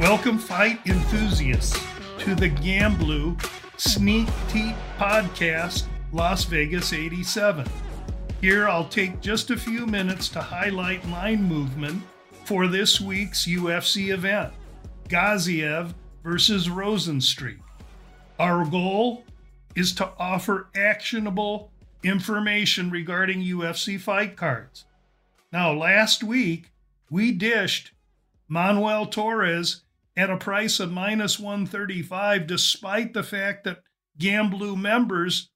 Welcome, fight enthusiasts, to the GambLou Sneak Teep Podcast, Las Vegas 87. Here I'll take just a few minutes to highlight line movement for this week's UFC event Gaziev versus Rozenstruik. Our goal is to offer actionable information regarding UFC fight cards. Now, last week, we dished Manuel Torres at a price of minus 135, despite the fact that GambLou members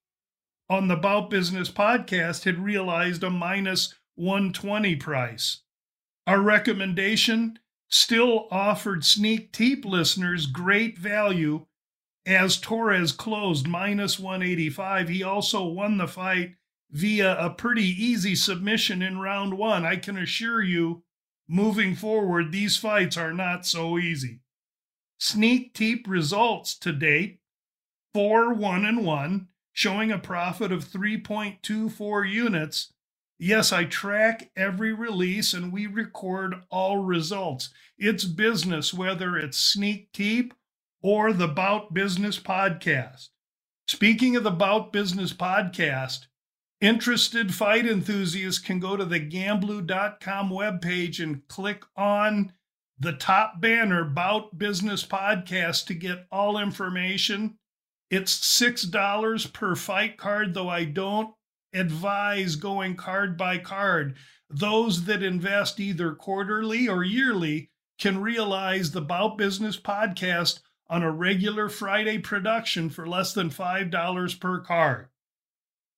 on the Bout Business podcast had realized a minus 120 price. Our recommendation still offered Sneak Teep listeners great value as Torres closed minus 185. He also won the fight via a pretty easy submission in round one. I can assure you, moving forward, these fights are not so easy. Sneak Teep results to date 4 1 and 1, showing a profit of 3.24 units. Yes, I track every release and we record all results. It's business, whether it's Sneak Teep or the Bout Business Podcast. Speaking of the Bout Business Podcast, interested fight enthusiasts can go to the gamblou.com webpage and click on the top banner, Bout Business Podcast, to get all information it's $6 per fight card, though I don't advise going card by card. Those that invest either quarterly or yearly can realize the Bout Business podcast on a regular Friday production for less than $5 per card.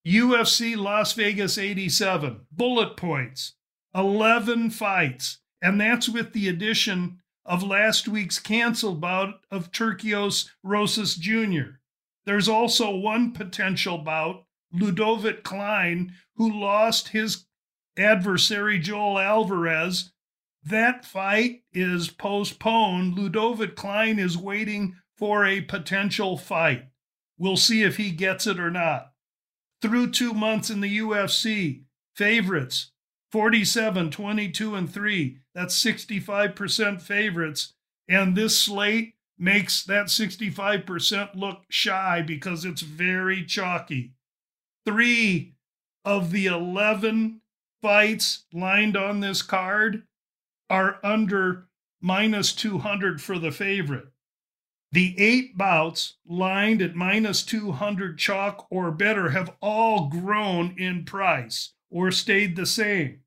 UFC Las Vegas 87, bullet points, 11 fights, and that's with the addition of last week's canceled bout of Turcios Rosas Jr. There's also one potential bout, Ludovic Klein, who lost his adversary Joel Alvarez. That fight is postponed. Ludovic Klein is waiting for a potential fight. We'll see if he gets it or not. Through two months in the UFC, favorites 47, 22, and 3. That's 65% favorites. And this slate makes that 65% look shy because it's very chalky. Three of the 11 fights lined on this card are under minus 200 for the favorite. The eight bouts lined at minus 200 chalk or better have all grown in price or stayed the same.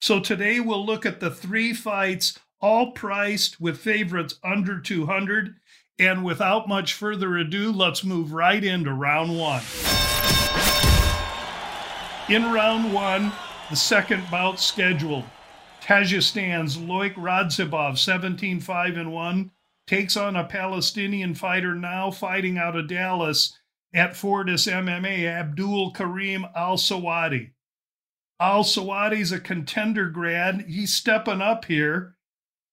So today we'll look at the three fights all priced with favorites under 200. And without much further ado, let's move right into round one. In round one, the second bout scheduled. Tajikistan's Loik Radzhabov, 17 5 and 1, takes on a Palestinian fighter now fighting out of Dallas at Fortis MMA, Abdul Karim Al-Selwady. Al-Selwady's a contender grad. He's stepping up here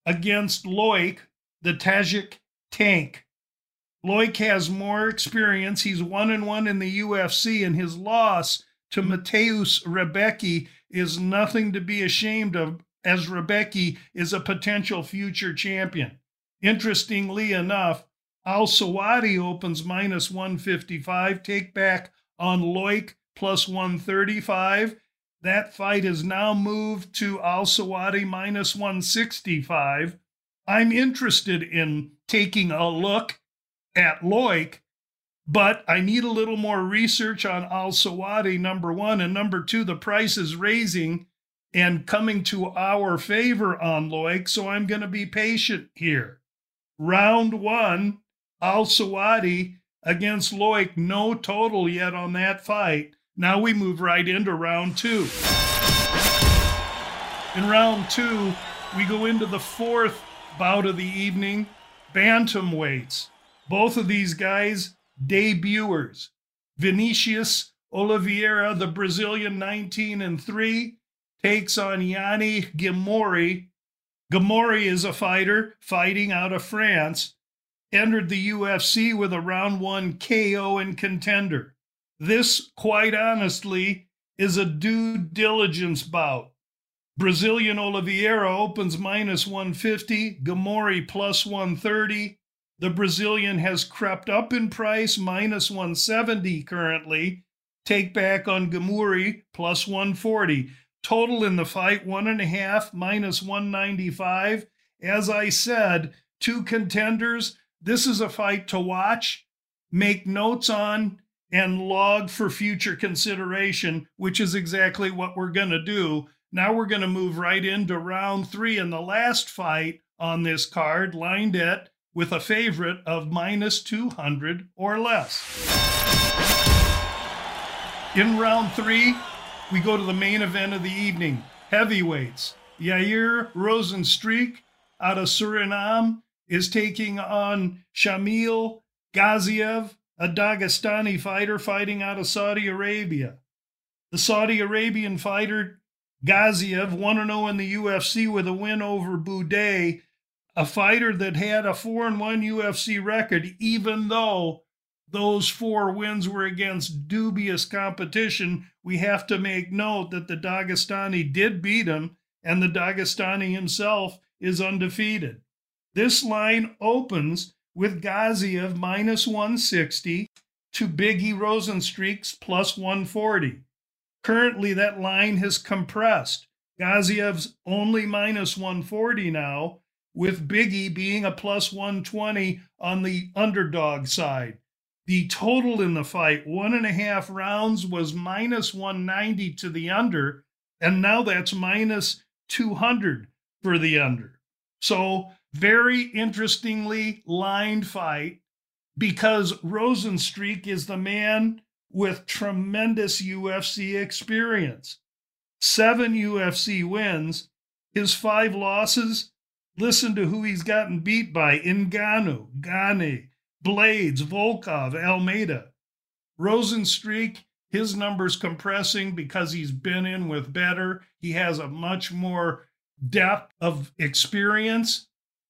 against Loik, the Tajik tank. Loik has more experience. He's one and one in the UFC, and his loss to Mateusz Rebecki is nothing to be ashamed of, as Rebecki is a potential future champion. Interestingly enough, Al-Selwady opens minus 155, take back on Loik plus 135, that fight is now moved to Al-Selwady minus 165. I'm interested in taking a look at Loik, but I need a little more research on Al-Selwady, number one. And number two, the price is raising and coming to our favor on Loik. So I'm going to be patient here. Round one, Al-Selwady against Loik, no total yet on that fight. Now we move right into round two. In round two, we go into the fourth bout of the evening bantamweights. Both of these guys, debuters. Vinicius Oliveira, the Brazilian 19 and 3, takes on Yanni Ghemmouri. Ghemmouri is a fighter fighting out of France, entered the UFC with a round one KO and contender. This, quite honestly, is a due diligence bout. Brazilian Oliveira opens minus 150, Ghemmouri plus 130. The Brazilian has crept up in price, minus 170 currently. Take back on Ghemmouri, plus 140. Total in the fight, one and a half, minus 195. As I said, two contenders. This is a fight to watch, make notes on, and log for future consideration, which is exactly what we're going to do. Now we're going to move right into round three. And the last fight on this card lined at with a favorite of minus 200 or less. In round three, we go to the main event of the evening heavyweights. Yair Rozenstruik out of Suriname is taking on Shamil Gaziev, a Dagestani fighter fighting out of Saudi Arabia. The Saudi Arabian fighter Gaziev 1 0 in the UFC with a win over Buday, a fighter that had a 4 1 UFC record, even though those four wins were against dubious competition. We have to make note that the Dagestani did beat him, and the Dagestani himself is undefeated. This line opens with Gaziev minus 160 to Biggie Rozenstruik's plus 140. Currently, that line has compressed. Gaziev's only minus 140 now, with Biggie being a plus 120 on the underdog side. The total in the fight, one and a half rounds, was minus 190 to the under, and now that's minus 200 for the under. So, very interestingly lined fight because Rozenstruik is the man with tremendous UFC experience. Seven UFC wins, his five losses. Listen to who he's gotten beat by Ngannou, Gane, Blades, Volkov, Almeida. Rozenstruik, his numbers compressing because he's been in with better. He has a much more depth of experience.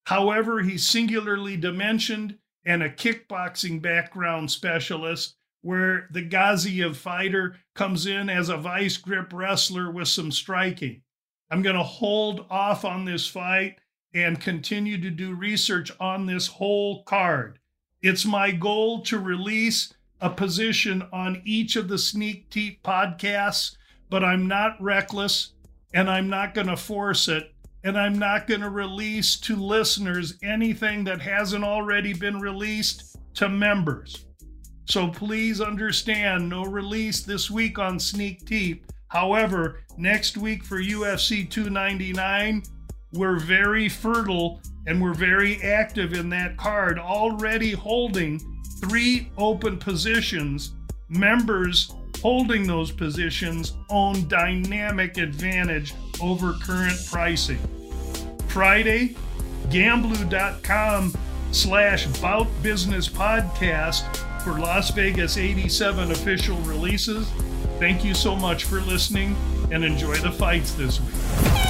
However, he's singularly dimensioned and a kickboxing background specialist where the Gaziev fighter comes in as a vice grip wrestler with some striking. I'm going to hold off on this fight and continue to do research on this whole card. It's my goal to release a position on each of the Sneak Teep podcasts, but I'm not reckless and I'm not going to force it. And I'm not going to release to listeners anything that hasn't already been released to members. So please understand no release this week on Sneak Teep. However, next week for UFC 299, we're very fertile and we're very active in that card, already holding three open positions. Members holding those positions own dynamic advantage over current pricing. Friday, gamblou.com slash bout business podcast for Las Vegas 87 official releases. Thank you so much for listening and enjoy the fights this week.